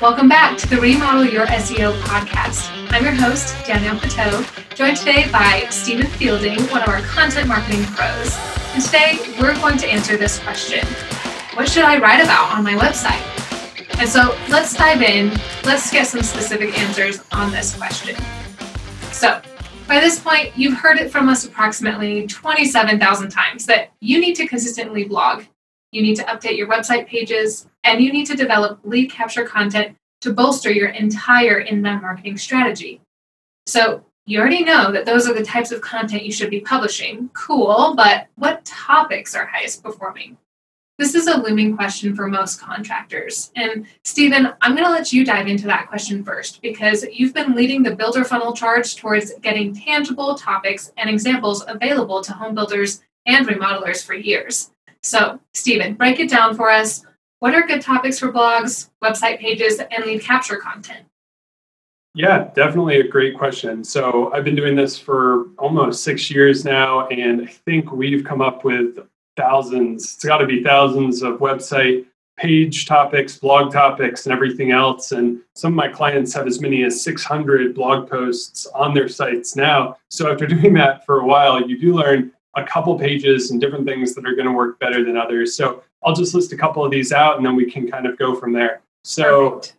Welcome back to the Remodel Your SEO podcast. I'm your host, Danielle Pateau, joined today by Stephen Fielding, one of our content marketing pros. And today we're going to answer this question What should I write about on my website? And so let's dive in. Let's get some specific answers on this question. So, by this point, you've heard it from us approximately 27,000 times that you need to consistently blog, you need to update your website pages, and you need to develop lead capture content to bolster your entire inbound marketing strategy. So, you already know that those are the types of content you should be publishing. Cool, but what topics are highest performing? This is a looming question for most contractors. And Stephen, I'm going to let you dive into that question first because you've been leading the builder funnel charge towards getting tangible topics and examples available to home builders and remodelers for years. So, Stephen, break it down for us. What are good topics for blogs, website pages, and lead capture content? Yeah, definitely a great question. So I've been doing this for almost six years now, and I think we've come up with thousands, it's got to be thousands of website page topics, blog topics, and everything else. And some of my clients have as many as 600 blog posts on their sites now. So after doing that for a while, you do learn a couple pages and different things that are going to work better than others. So I'll just list a couple of these out and then we can kind of go from there. So, Perfect.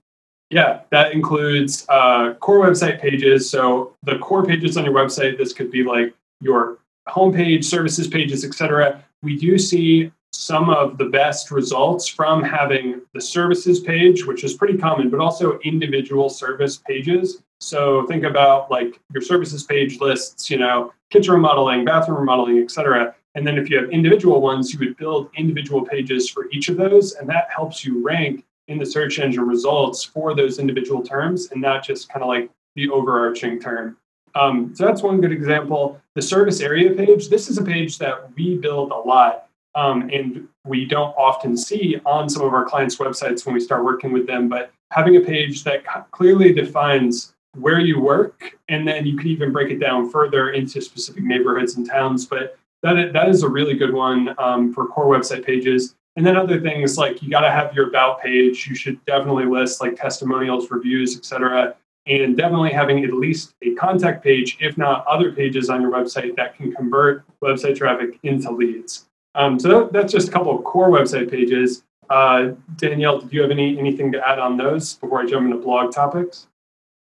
yeah, that includes uh, core website pages. So the core pages on your website, this could be like your homepage, services pages, etc. We do see some of the best results from having the services page, which is pretty common, but also individual service pages. So think about like your services page lists, you know, kitchen remodeling, bathroom remodeling, etc. And then if you have individual ones, you would build individual pages for each of those, and that helps you rank in the search engine results for those individual terms and not just kind of like the overarching term. Um, so that's one good example. The service area page, this is a page that we build a lot um, and we don't often see on some of our clients' websites when we start working with them. But having a page that clearly defines where you work, and then you can even break it down further into specific neighborhoods and towns. But that, that is a really good one um, for core website pages. And then other things like you got to have your about page. You should definitely list like testimonials, reviews, etc and definitely having at least a contact page, if not other pages on your website that can convert website traffic into leads. Um, so that's just a couple of core website pages. Uh, Danielle, did you have any anything to add on those before I jump into blog topics?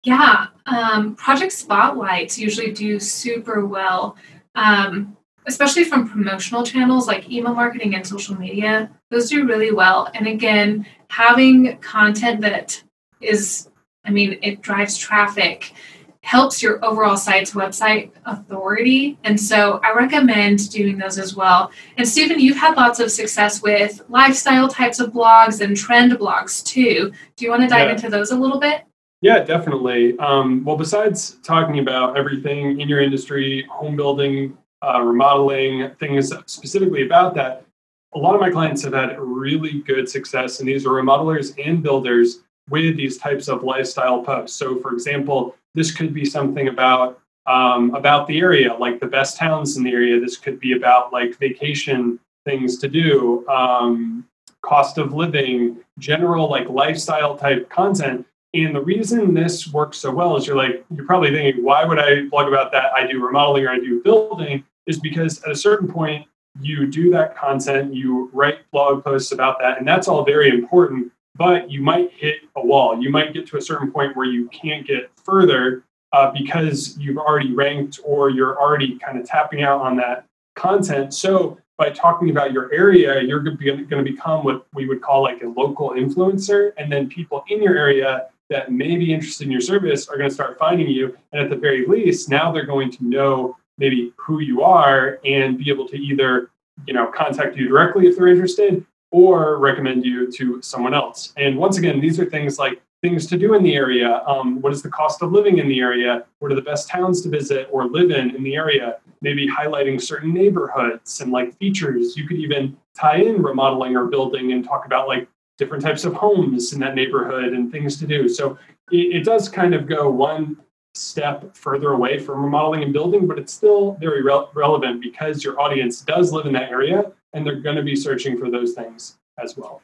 Yeah, um, project spotlights usually do super well, um, especially from promotional channels like email marketing and social media. Those do really well. And again, having content that is I mean, it drives traffic, helps your overall site's website authority. And so I recommend doing those as well. And Stephen, you've had lots of success with lifestyle types of blogs and trend blogs too. Do you want to dive yeah. into those a little bit? Yeah, definitely. Um, well, besides talking about everything in your industry, home building, uh, remodeling, things specifically about that, a lot of my clients have had really good success, and these are remodelers and builders with these types of lifestyle posts. So, for example, this could be something about um, about the area, like the best towns in the area. This could be about like vacation things to do, um, cost of living, general like lifestyle type content. And the reason this works so well is you're like, you're probably thinking, why would I blog about that? I do remodeling or I do building, is because at a certain point, you do that content, you write blog posts about that, and that's all very important but you might hit a wall. You might get to a certain point where you can't get further uh, because you've already ranked or you're already kind of tapping out on that content. So by talking about your area, you're going to become what we would call like a local influencer. And then people in your area that may be interested in your service are going to start finding you. And at the very least, now they're going to know maybe who you are and be able to either you know contact you directly if they're interested or recommend you to someone else. And once again, these are things like things to do in the area. Um, what is the cost of living in the area? What are the best towns to visit or live in in the area? Maybe highlighting certain neighborhoods and like features. You could even tie in remodeling or building and talk about like different types of homes in that neighborhood and things to do. So it, it does kind of go one step further away from remodeling and building, but it's still very re- relevant because your audience does live in that area and they're going to be searching for those things as well.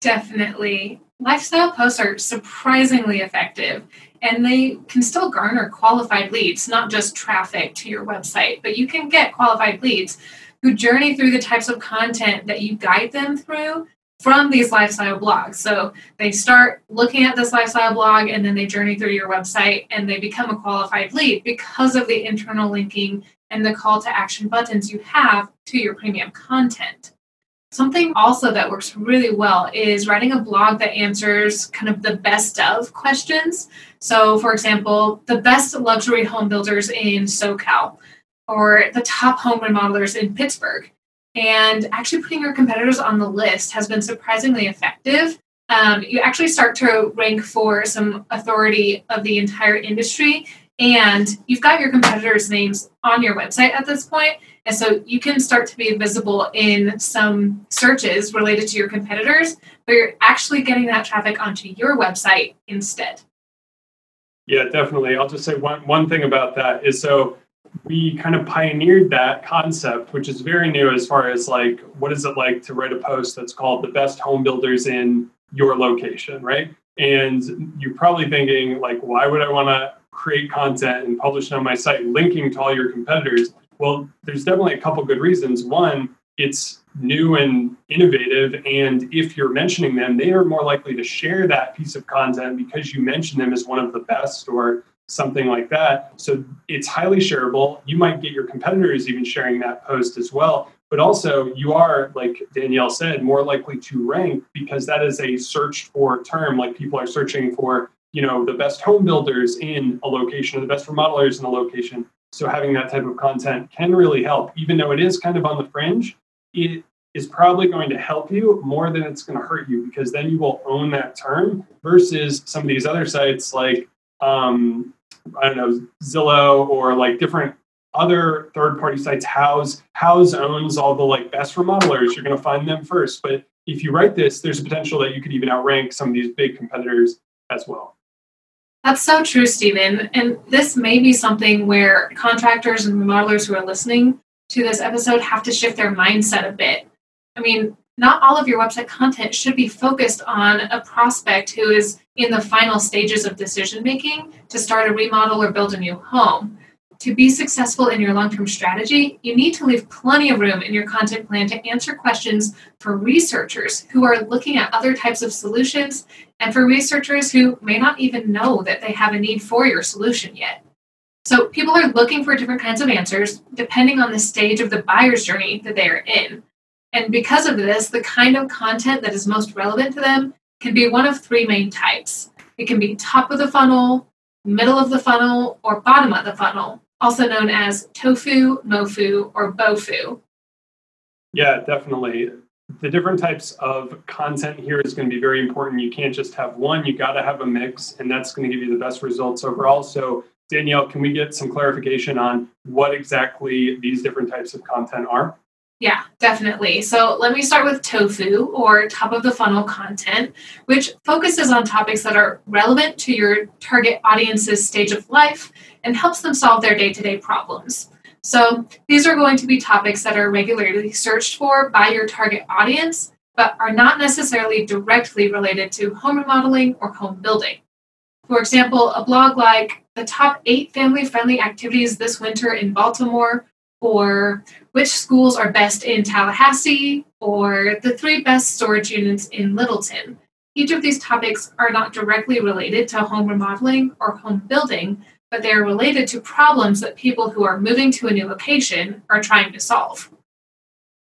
Definitely. Lifestyle posts are surprisingly effective and they can still garner qualified leads, not just traffic to your website, but you can get qualified leads who journey through the types of content that you guide them through from these lifestyle blogs. So they start looking at this lifestyle blog and then they journey through your website and they become a qualified lead because of the internal linking and the call to action buttons you have to your premium content. Something also that works really well is writing a blog that answers kind of the best of questions. So, for example, the best luxury home builders in SoCal or the top home remodelers in Pittsburgh. And actually putting your competitors on the list has been surprisingly effective. Um, you actually start to rank for some authority of the entire industry, and you've got your competitors' names on your website at this point, and so you can start to be visible in some searches related to your competitors, but you're actually getting that traffic onto your website instead. Yeah, definitely. I'll just say one, one thing about that is so we kind of pioneered that concept, which is very new as far as like what is it like to write a post that's called the best home builders in your location, right? And you're probably thinking like, why would I want to create content and publish it on my site linking to all your competitors? Well, there's definitely a couple good reasons. One, it's new and innovative. And if you're mentioning them, they are more likely to share that piece of content because you mention them as one of the best or something like that. So it's highly shareable. You might get your competitors even sharing that post as well. But also, you are, like Danielle said, more likely to rank because that is a searched for term. Like people are searching for, you know, the best home builders in a location or the best remodelers in a location. So having that type of content can really help, even though it is kind of on the fringe. It is probably going to help you more than it's going to hurt you because then you will own that term versus some of these other sites like um, I don't know, Zillow or like different other third party sites. Houzz Houzz owns all the like best remodelers. You're going to find them first. But if you write this, there's a potential that you could even outrank some of these big competitors as well. That's so true, Stephen. And this may be something where contractors and remodelers who are listening to this episode have to shift their mindset a bit. I mean, not all of your website content should be focused on a prospect who is in the final stages of decision making to start a remodel or build a new home. To be successful in your long term strategy, you need to leave plenty of room in your content plan to answer questions for researchers who are looking at other types of solutions and for researchers who may not even know that they have a need for your solution yet. So, people are looking for different kinds of answers depending on the stage of the buyer's journey that they are in. And because of this, the kind of content that is most relevant to them can be one of three main types. It can be top of the funnel, middle of the funnel, or bottom of the funnel, also known as tofu, mofu, or bofu. Yeah, definitely. The different types of content here is going to be very important. You can't just have one, you got to have a mix, and that's going to give you the best results overall. So, Danielle, can we get some clarification on what exactly these different types of content are? Yeah, definitely. So let me start with tofu or top of the funnel content, which focuses on topics that are relevant to your target audience's stage of life and helps them solve their day to day problems. So these are going to be topics that are regularly searched for by your target audience, but are not necessarily directly related to home remodeling or home building. For example, a blog like the top eight family friendly activities this winter in Baltimore or which schools are best in Tallahassee, or the three best storage units in Littleton. Each of these topics are not directly related to home remodeling or home building, but they are related to problems that people who are moving to a new location are trying to solve.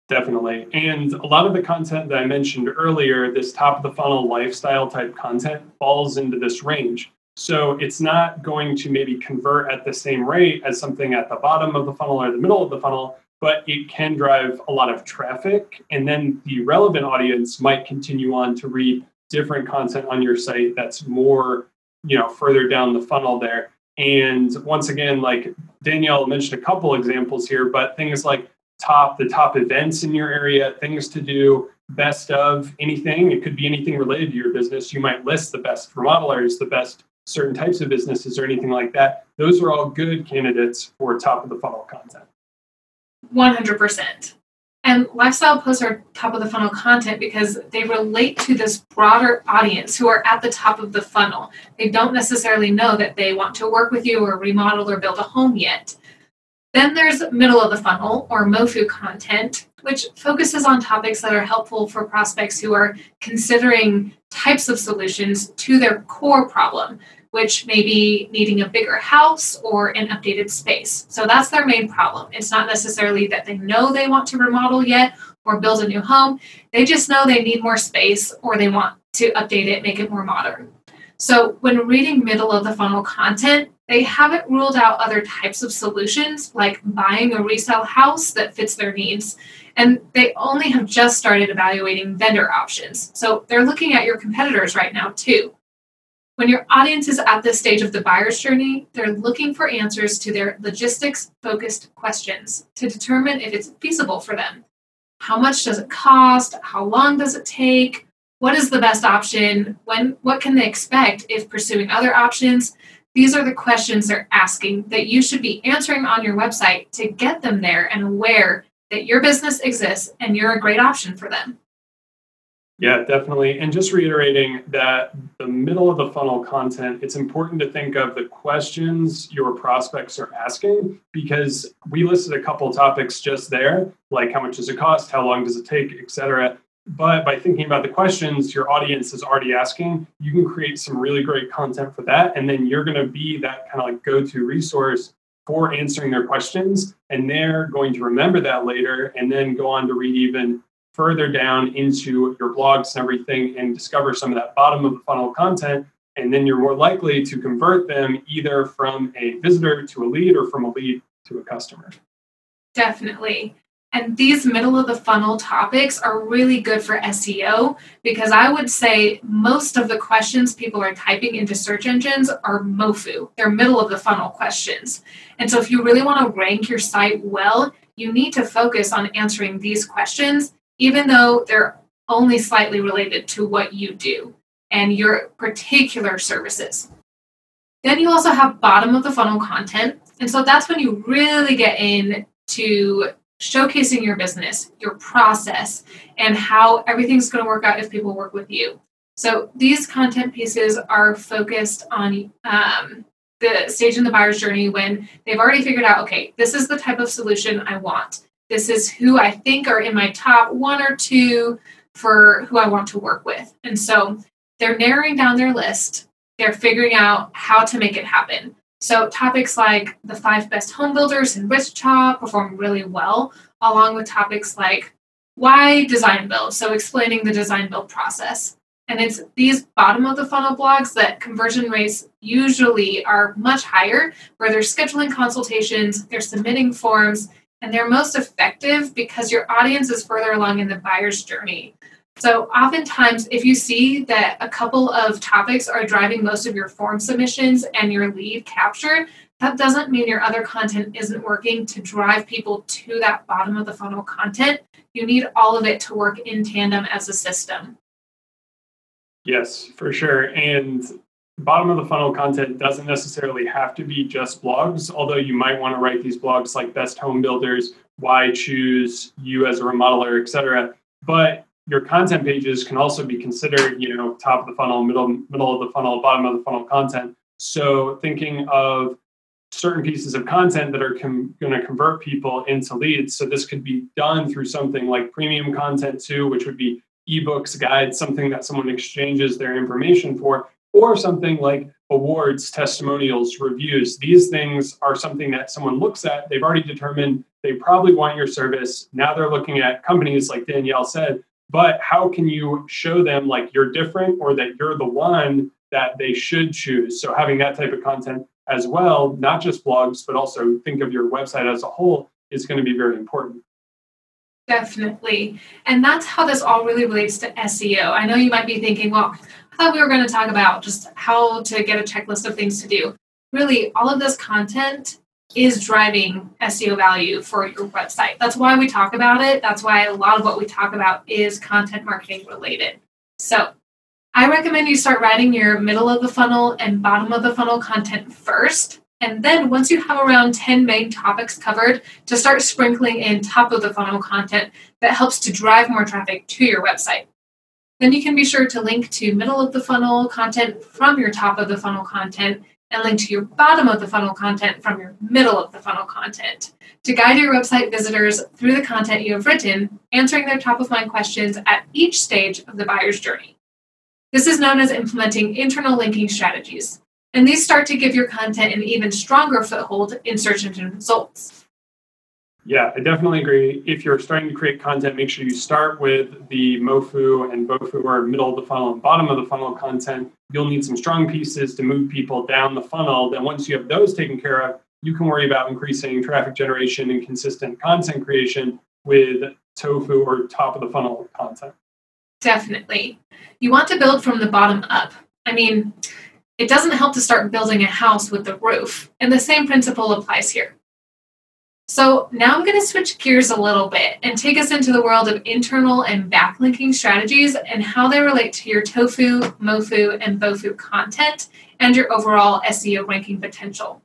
Definitely. And a lot of the content that I mentioned earlier, this top of the funnel lifestyle type content, falls into this range. So it's not going to maybe convert at the same rate as something at the bottom of the funnel or the middle of the funnel, but it can drive a lot of traffic. And then the relevant audience might continue on to read different content on your site that's more, you know, further down the funnel there. And once again, like Danielle mentioned a couple examples here, but things like top the top events in your area, things to do, best of anything. It could be anything related to your business. You might list the best remodelers, the best certain types of businesses or anything like that, those are all good candidates for top of the funnel content. 100%. And lifestyle posts are top of the funnel content because they relate to this broader audience who are at the top of the funnel. They don't necessarily know that they want to work with you or remodel or build a home yet. Then there's middle of the funnel or MOFU content, which focuses on topics that are helpful for prospects who are considering types of solutions to their core problem, which may be needing a bigger house or an updated space. So that's their main problem. It's not necessarily that they know they want to remodel yet or build a new home, they just know they need more space or they want to update it, make it more modern. So when reading middle of the funnel content, they haven't ruled out other types of solutions like buying a resale house that fits their needs. And they only have just started evaluating vendor options. So they're looking at your competitors right now, too. When your audience is at this stage of the buyer's journey, they're looking for answers to their logistics focused questions to determine if it's feasible for them. How much does it cost? How long does it take? What is the best option? When what can they expect if pursuing other options? These are the questions they're asking that you should be answering on your website to get them there and aware that your business exists and you're a great option for them. Yeah, definitely. And just reiterating that the middle of the funnel content, it's important to think of the questions your prospects are asking because we listed a couple topics just there, like how much does it cost, how long does it take, et cetera. But by thinking about the questions your audience is already asking, you can create some really great content for that. And then you're going to be that kind of like go to resource for answering their questions. And they're going to remember that later and then go on to read even further down into your blogs and everything and discover some of that bottom of the funnel content. And then you're more likely to convert them either from a visitor to a lead or from a lead to a customer. Definitely. And these middle of the funnel topics are really good for SEO because I would say most of the questions people are typing into search engines are MOFU. They're middle of the funnel questions. And so if you really want to rank your site well, you need to focus on answering these questions, even though they're only slightly related to what you do and your particular services. Then you also have bottom of the funnel content. And so that's when you really get into showcasing your business, your process, and how everything's going to work out if people work with you. So these content pieces are focused on um, the stage in the buyer's journey when they've already figured out, okay, this is the type of solution I want. This is who I think are in my top one or two for who I want to work with. And so they're narrowing down their list. They're figuring out how to make it happen. So topics like the five best home builders in Wichita perform really well, along with topics like why design build, so explaining the design build process. And it's these bottom of the funnel blogs that conversion rates usually are much higher, where they're scheduling consultations, they're submitting forms, and they're most effective because your audience is further along in the buyer's journey. So, oftentimes, if you see that a couple of topics are driving most of your form submissions and your lead capture, that doesn't mean your other content isn't working to drive people to that bottom of the funnel content. You need all of it to work in tandem as a system. Yes, for sure. And bottom of the funnel content doesn't necessarily have to be just blogs, although you might want to write these blogs like best home builders, why choose you as a remodeler, etc. But your content pages can also be considered, you know, top of the funnel, middle middle of the funnel, bottom of the funnel content. So thinking of certain pieces of content that are com- going to convert people into leads. So this could be done through something like premium content too, which would be ebooks, guides, something that someone exchanges their information for, or something like awards, testimonials, reviews. These things are something that someone looks at. They've already determined they probably want your service. Now they're looking at companies like Danielle said but how can you show them like you're different or that you're the one that they should choose so having that type of content as well not just blogs but also think of your website as a whole is going to be very important definitely and that's how this all really relates to seo i know you might be thinking well i thought we were going to talk about just how to get a checklist of things to do really all of this content is driving SEO value for your website. That's why we talk about it. That's why a lot of what we talk about is content marketing related. So, I recommend you start writing your middle of the funnel and bottom of the funnel content first. And then once you have around 10 main topics covered, to start sprinkling in top of the funnel content that helps to drive more traffic to your website. Then you can be sure to link to middle of the funnel content from your top of the funnel content and link to your bottom of the funnel content from your middle of the funnel content to guide your website visitors through the content you have written, answering their top of mind questions at each stage of the buyer's journey. This is known as implementing internal linking strategies, and these start to give your content an even stronger foothold in search engine results. Yeah, I definitely agree. If you're starting to create content, make sure you start with the MOFU and BOFU or middle of the funnel and bottom of the funnel content. You'll need some strong pieces to move people down the funnel. Then once you have those taken care of, you can worry about increasing traffic generation and consistent content creation with tofu or top of the funnel content. Definitely. You want to build from the bottom up. I mean, it doesn't help to start building a house with the roof, and the same principle applies here. So now I'm going to switch gears a little bit and take us into the world of internal and backlinking strategies and how they relate to your tofu, mofu, and bofu content and your overall SEO ranking potential.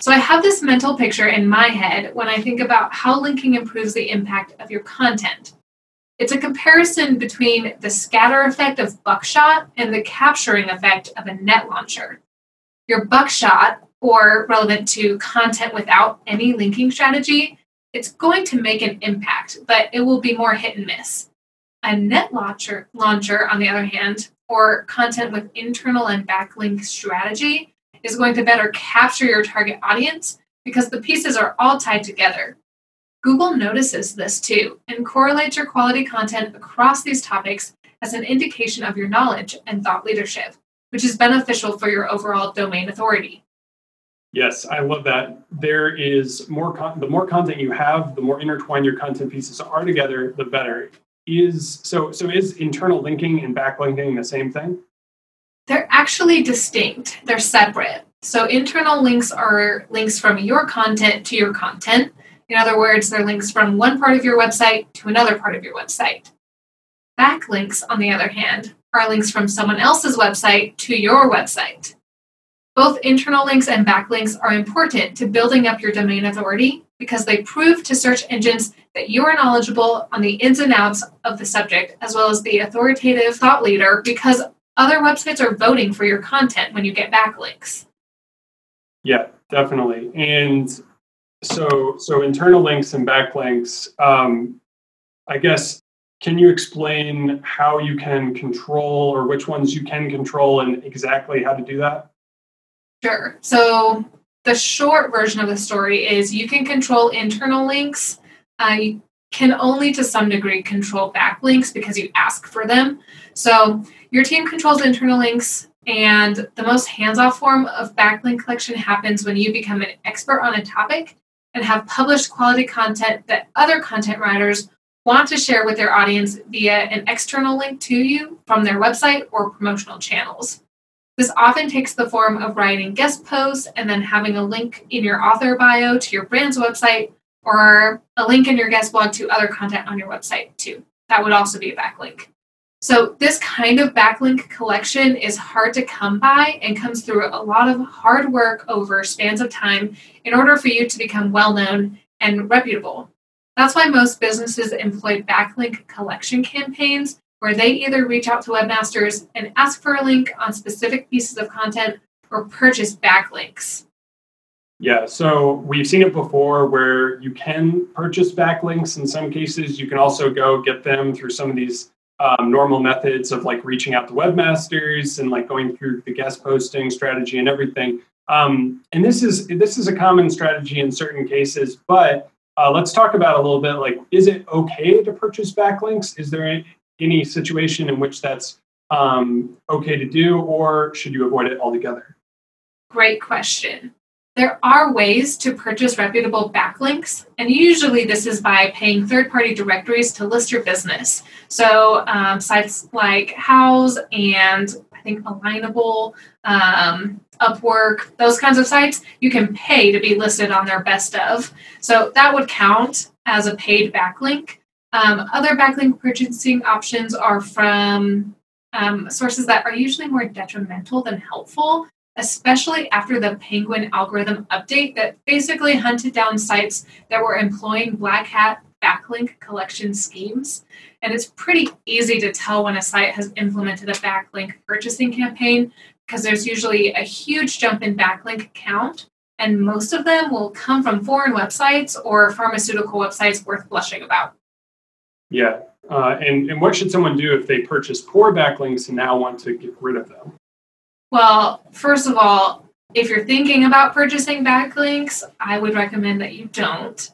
So I have this mental picture in my head when I think about how linking improves the impact of your content. It's a comparison between the scatter effect of buckshot and the capturing effect of a net launcher. Your buckshot, or relevant to content without any linking strategy, it's going to make an impact, but it will be more hit and miss. A net launcher, launcher, on the other hand, or content with internal and backlink strategy, is going to better capture your target audience because the pieces are all tied together. Google notices this too and correlates your quality content across these topics as an indication of your knowledge and thought leadership, which is beneficial for your overall domain authority. Yes, I love that. There is more con- the more content you have, the more intertwined your content pieces are together, the better. Is so so is internal linking and backlinking the same thing? They're actually distinct, they're separate. So, internal links are links from your content to your content. In other words, they're links from one part of your website to another part of your website. Backlinks, on the other hand, are links from someone else's website to your website. Both internal links and backlinks are important to building up your domain authority because they prove to search engines that you are knowledgeable on the ins and outs of the subject, as well as the authoritative thought leader, because other websites are voting for your content when you get backlinks. Yeah, definitely. And so, so internal links and backlinks. Um, I guess can you explain how you can control or which ones you can control and exactly how to do that? Sure. So the short version of the story is you can control internal links. Uh, you can only to some degree control backlinks because you ask for them. So your team controls internal links, and the most hands off form of backlink collection happens when you become an expert on a topic and have published quality content that other content writers want to share with their audience via an external link to you from their website or promotional channels. This often takes the form of writing guest posts and then having a link in your author bio to your brand's website or a link in your guest blog to other content on your website too. That would also be a backlink. So, this kind of backlink collection is hard to come by and comes through a lot of hard work over spans of time in order for you to become well known and reputable. That's why most businesses employ backlink collection campaigns where they either reach out to webmasters and ask for a link on specific pieces of content or purchase backlinks. Yeah, so we've seen it before where you can purchase backlinks. In some cases, you can also go get them through some of these um, normal methods of like reaching out to webmasters and like going through the guest posting strategy and everything. Um, and this is this is a common strategy in certain cases, but uh, let's talk about a little bit like is it okay to purchase backlinks? Is there any, any situation in which that's um, okay to do, or should you avoid it altogether? Great question. There are ways to purchase reputable backlinks, and usually this is by paying third party directories to list your business. So, um, sites like Houzz and I think Alignable, um, Upwork, those kinds of sites, you can pay to be listed on their best of. So, that would count as a paid backlink. Um, other backlink purchasing options are from um, sources that are usually more detrimental than helpful, especially after the Penguin algorithm update that basically hunted down sites that were employing black hat backlink collection schemes. And it's pretty easy to tell when a site has implemented a backlink purchasing campaign because there's usually a huge jump in backlink count. And most of them will come from foreign websites or pharmaceutical websites worth blushing about. Yeah. Uh, and, and what should someone do if they purchase poor backlinks and now want to get rid of them? Well, first of all, if you're thinking about purchasing backlinks, I would recommend that you don't.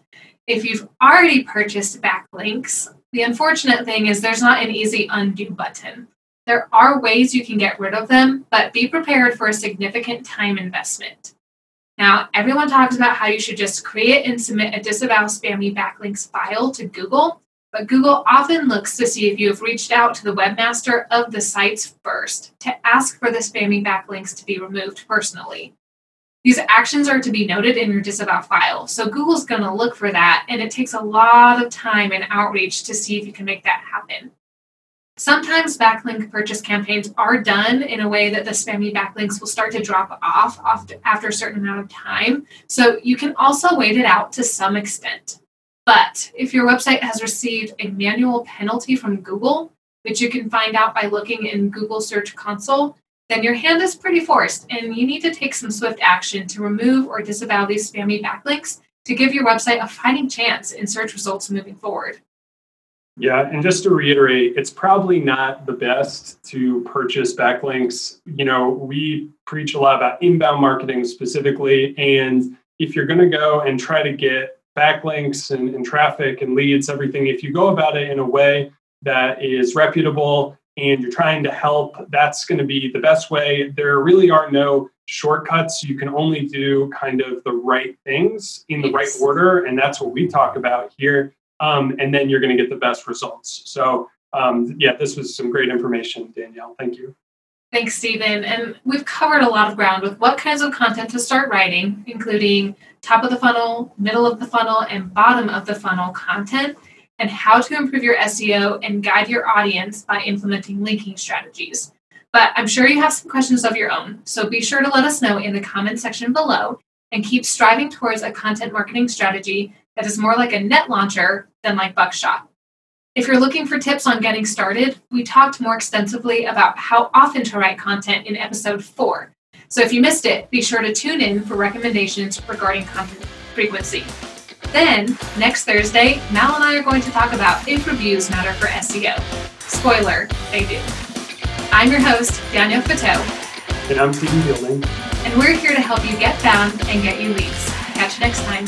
If you've already purchased backlinks, the unfortunate thing is there's not an easy undo button. There are ways you can get rid of them, but be prepared for a significant time investment. Now, everyone talks about how you should just create and submit a disavow spammy backlinks file to Google, but Google often looks to see if you have reached out to the webmaster of the sites first to ask for the spammy backlinks to be removed personally. These actions are to be noted in your disavow file. So Google's going to look for that, and it takes a lot of time and outreach to see if you can make that happen. Sometimes backlink purchase campaigns are done in a way that the spammy backlinks will start to drop off after a certain amount of time. So you can also wait it out to some extent. But if your website has received a manual penalty from Google, which you can find out by looking in Google Search Console, then your hand is pretty forced and you need to take some swift action to remove or disavow these spammy backlinks to give your website a fighting chance in search results moving forward. Yeah, and just to reiterate, it's probably not the best to purchase backlinks. You know, we preach a lot about inbound marketing specifically. And if you're going to go and try to get backlinks and, and traffic and leads, everything, if you go about it in a way that is reputable and you're trying to help, that's going to be the best way. There really are no shortcuts. You can only do kind of the right things in the right order. And that's what we talk about here. Um, and then you're going to get the best results. So, um, yeah, this was some great information, Danielle. Thank you. Thanks, Stephen. And we've covered a lot of ground with what kinds of content to start writing, including top of the funnel, middle of the funnel, and bottom of the funnel content and how to improve your SEO and guide your audience by implementing linking strategies. But I'm sure you have some questions of your own, so be sure to let us know in the comment section below and keep striving towards a content marketing strategy that is more like a net launcher than like Buckshot. If you're looking for tips on getting started, we talked more extensively about how often to write content in episode 4. So if you missed it, be sure to tune in for recommendations regarding content frequency. Then, next Thursday, Mal and I are going to talk about if reviews matter for SEO. Spoiler, they do. I'm your host, Danielle Fateau. And I'm Stephen Fielding. And we're here to help you get found and get you leads. Catch you next time.